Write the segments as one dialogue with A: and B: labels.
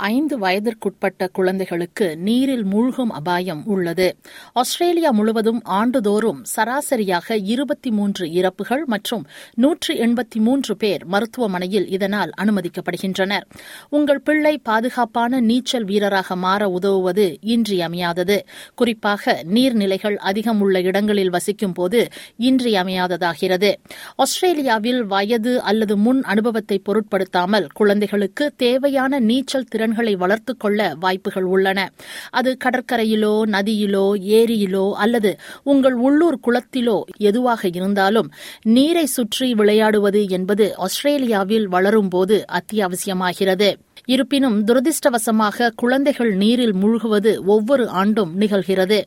A: ஐந்து வயதிற்குட்பட்ட குழந்தைகளுக்கு நீரில் மூழ்கும் அபாயம் உள்ளது. ஆஸ்திரேலியா முழுவதும் ஆண்டுதோறும் சராசரியாக இருபத்தி மூன்று இறப்புகள் மற்றும் நூற்று எண்பத்தி மூன்று பேர் மருத்துவமனையில் இதனால் அனுமதிக்கப்படுகின்றனர். உங்கள் பிள்ளை பாதுகாப்பான நீச்சல் வீரராக மாற உதவுவது இன்றியமையாதது. குறிப்பாக நீர்நிலைகள் அதிகம் உள்ள இடங்களில் வசிக்கும் போது இன்றியமையாததாகிறது. ஆஸ்திரேலியாவில் வயது அல்லது முன் அனுபவத்தை பொருட்படுத்தாமல் குழந்தைகளுக்கு தேவையான நீச்சல் திறன் திறன்களை வளர்த்துக் கொள்ள வாய்ப்புகள் உள்ளன. அது கடற்கரையிலோ நதியிலோ ஏரியிலோ அல்லது உங்கள் உள்ளூர் குளத்திலோ எதுவாக இருந்தாலும் நீரை சுற்றி விளையாடுவது என்பது ஆஸ்திரேலியாவில் வளரும்போது அத்தியாவசியமாகிறது. இருப்பினும் துரதிருஷ்டவசமாக குழந்தைகள் நீரில் மூழ்குவது ஒவ்வொரு ஆண்டும் நிகழ்கிறது.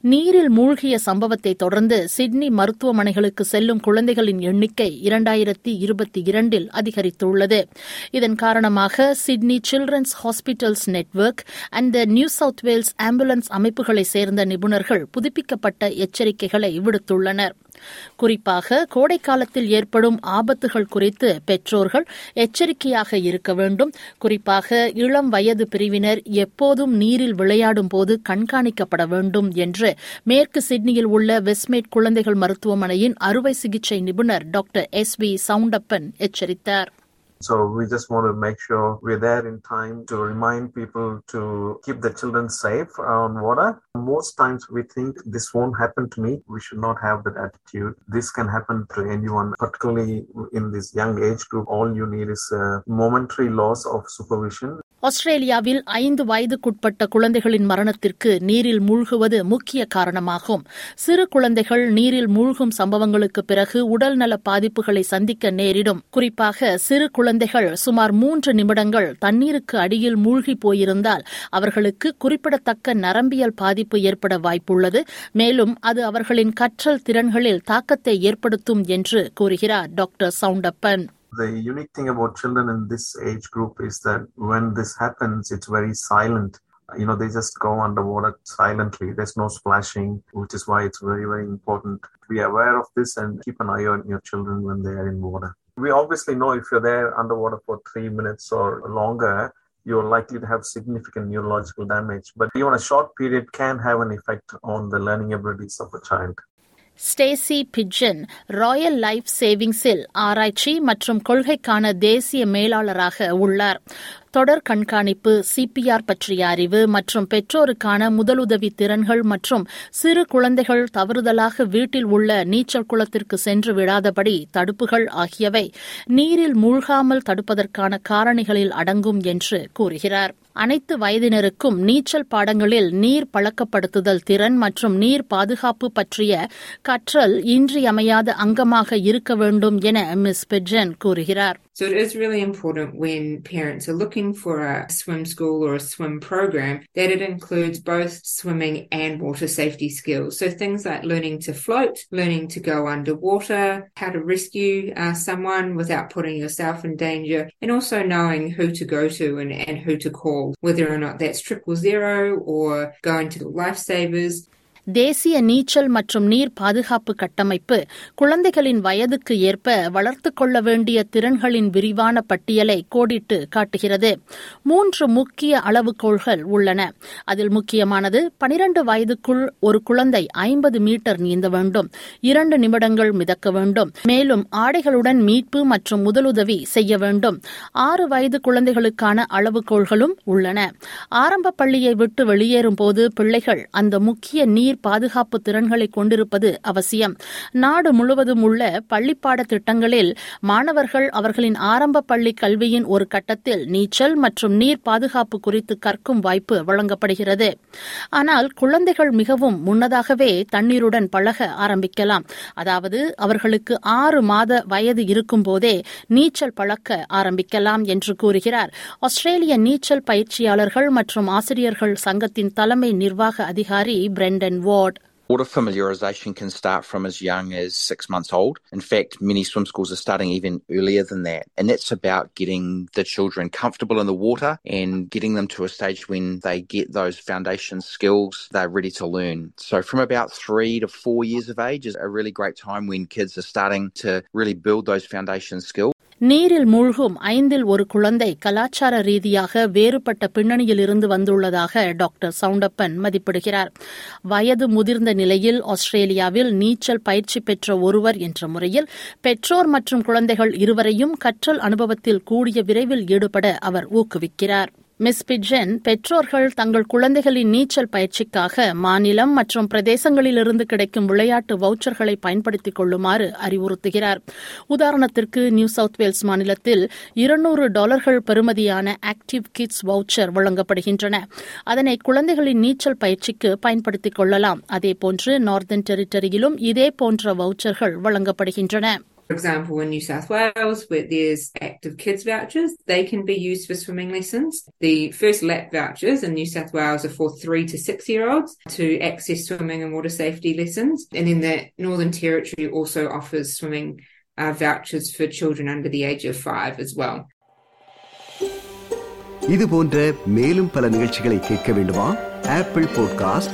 A: நீரில் மூழ்கிய சம்பவத்தை தொடர்ந்து சிட்னி மருத்துவமனைகளுக்கு செல்லும் குழந்தைகளின் எண்ணிக்கை இரண்டாயிரத்தி இருபத்தி இரண்டில் அதிகரித்துள்ளது. இதன் காரணமாக Sydney Children's Hospitals Network and New South Wales Ambulance அமைப்புகளை சேர்ந்த நிபுணர்கள் புதுப்பிக்கப்பட்ட எச்சரிக்கைகளை விடுத்துள்ளனர். குறிப்பாக கோடைக்காலத்தில் ஏற்படும் ஆபத்துகள் குறித்து பெற்றோர்கள் எச்சரிக்கையாக இருக்க வேண்டும். குறிப்பாக இளம் வயது பிரிவினர் எப்போதும் நீரில் விளையாடும் போது கண்காணிக்கப்பட வேண்டும் என்று மேற்கு சிட்னியில் உள்ள வெஸ்ட்மேட் குழந்தைகள் மருத்துவமனையின் அறுவை சிகிச்சை நிபுணர் டாக்டர் எஸ் வி சவுண்டப்பன் எச்சரித்தார்.
B: So we just want to make sure we're there in time to remind people to keep the children safe on water. Most times we think this won't happen to me. We should not have that attitude. This can happen to anyone, particularly in this young age group. All you need is a momentary loss of supervision.
A: ஆஸ்திரேலியாவில் ஐந்து வயதுக்குட்பட்ட குழந்தைகளின் மரணத்திற்கு நீரில் மூழ்குவது முக்கிய காரணமாகும். சிறு குழந்தைகள் நீரில் மூழ்கும் சம்பவங்களுக்கு பிறகு உடல்நல பாதிப்புகளை சந்திக்க நேரிடும். குறிப்பாக சிறு குழந்தைகள் சுமார் மூன்று நிமிடங்கள் தண்ணீருக்கு அடியில் மூழ்கி போயிருந்தால் அவர்களுக்கு குறிப்பிடத்தக்க நரம்பியல் பாதிப்பு ஏற்பட வாய்ப்புள்ளது. மேலும் அது அவர்களின் கற்றல் திறன்களில் தாக்கத்தை ஏற்படுத்தும் என்று கூறுகிறார் doctor Soundappan.
B: The unique thing about children in this age group is that when this happens, it's very silent. You know, they just go underwater silently. There's no splashing, which is why it's very, very important to be aware of this and keep an eye on your children when they are in water. We obviously know if you're there underwater for three minutes or longer, you're likely to have significant neurological damage. But even a short period can have an effect on the learning abilities of a child.
A: Stacey Pidgeon Royal Life சேவிங்ஸில் ஆராய்ச்சி மற்றும் கொள்கைக்கான தேசிய மேலாளராக உள்ளார். தொடர் கண்காணிப்பு CPR பற்றிய அறிவு மற்றும் பெற்றோருக்கான முதலுதவி திறன்கள் மற்றும் சிறு குழந்தைகள் தவறுதலாக வீட்டில் உள்ள நீச்சல் குளத்திற்கு சென்று விடாதபடி தடுப்புகள் ஆகியவை நீரில் மூழ்காமல் தடுப்பதற்கான காரணிகளில் அடங்கும் என்று கூறுகிறார். அனைத்து வயதினருக்கும் நீச்சல் பாடங்களில் நீர் பழக்கப்படுத்துதல் திறன் மற்றும் நீர் பாதுகாப்பு பற்றிய கற்றல் இன்றியமையாத அங்கமாக இருக்க வேண்டும் என மிஸ் பெஜன் கூறுகிறார்.
C: So it is really important when parents are looking for a swim school or a swim program that it includes both swimming and water safety skills. So things like learning to float, learning to go underwater, how to rescue uh, someone without putting yourself in danger, and also knowing who to go to and, and who to call, whether or not that's triple zero or going to the lifesavers.
A: தேசிய நீச்சல் மற்றும் நீர் பாதுகாப்பு கட்டமைப்பு குழந்தைகளின் வயதுக்கு ஏற்ப வளர்த்துக் கொள்ள வேண்டிய திறன்களின் விரிவான பட்டியலை கோடிட்டு காட்டுகிறது. மூன்று முக்கிய அளவுகோள்கள் உள்ளன. அதில் முக்கியமானது பனிரண்டு வயதுக்குள் ஒரு குழந்தை ஐம்பது மீட்டர் நீந்த வேண்டும். இரண்டு நிமிடங்கள் மிதக்க வேண்டும். மேலும் ஆடைகளுடன் மீட்பு மற்றும் முதலுதவி செய்ய வேண்டும். ஆறு வயது குழந்தைகளுக்கான அளவுகோள்களும் உள்ளன. ஆரம்ப பள்ளியை விட்டு வெளியேறும் போது பிள்ளைகள் அந்த முக்கிய நீர் உயிர் பாதுகாப்பு திறன்களை கொண்டிருப்பது அவசியம். நாடு முழுவதும் உள்ள பள்ளிப்பாட திட்டங்களில் மாணவர்கள் அவர்களின் ஆரம்ப பள்ளி கல்வியின் ஒரு கட்டத்தில் நீச்சல் மற்றும் நீர் பாதுகாப்பு குறித்து கற்கும் வாய்ப்பு வழங்கப்படுகிறது. ஆனால் குழந்தைகள் மிகவும் முன்னதாகவே தண்ணீருடன் பழக ஆரம்பிக்கலாம். அதாவது அவர்களுக்கு ஆறு மாத வயது இருக்கும்போதே நீச்சல் பழக்க ஆரம்பிக்கலாம் என்று கூறுகிறார். ஆஸ்திரேலிய நீச்சல் பயிற்சியாளர்கள் மற்றும் ஆசிரியர்கள் சங்கத்தின் தலைமை நிர்வாக அதிகாரி Brendan reward.
D: Water familiarisation can start from as young as six months old. In fact, many swim schools are starting even earlier than that. And that's about getting the children comfortable in the water and getting them to a stage when they get those foundation skills, they're ready to learn. So, from about three to four years of age is a really great time when kids are starting to really build those foundation skills.
A: நீரில் மூழ்கும் ஐந்தில் ஒரு குழந்தை கலாச்சார ரீதியாக வேறுபட்ட பின்னணியில் இருந்து வந்துள்ளதாக டாக்டர் சவுண்டப்பன் மதிப்பிடுகிறார். வயது முதிர்ந்த நிலையில் ஆஸ்திரேலியாவில் நீச்சல் பயிற்சி பெற்ற ஒருவர் என்ற முறையில் பெற்றோர் மற்றும் குழந்தைகள் இருவரையும் கற்றல் அனுபவத்தில் கூடிய விரைவில் ஈடுபட அவர் ஊக்குவிக்கிறார். மிஸ் பிஜென் பெற்றோர்கள் தங்கள் குழந்தைகளின் நீச்சல் பயிற்சிக்காக மாநிலம் மற்றும் பிரதேசங்களிலிருந்து கிடைக்கும் விளையாட்டு வவுச்சர்களை பயன்படுத்திக் கொள்ளுமாறு அறிவுறுத்துகிறார். உதாரணத்திற்கு நியூ சவுத் வேல்ஸ் மாநிலத்தில் இருநூறு டாலர்கள் பெறுமதியான ஆக்டிவ் கிட்ஸ் வவுச்சர் வழங்கப்படுகின்றன. அதனை குழந்தைகளின் நீச்சல் பயிற்சிக்கு பயன்படுத்திக் கொள்ளலாம். அதேபோன்று நார்தன் டெரிட்டரியிலும் இதே போன்ற வவுச்சர்கள் வழங்கப்படுகின்றன.
C: example, in New South Wales, where there's active kids vouchers, they can be used for swimming lessons. The first lap vouchers in New South Wales are for three to six year olds to access swimming and water safety lessons. And then the Northern Territory also offers swimming uh, vouchers for children under the age of five as well.
E: இது போன்ற மேலும் பல நிகழ்ச்சிகளை கேட்க வேண்டுமா Apple podcast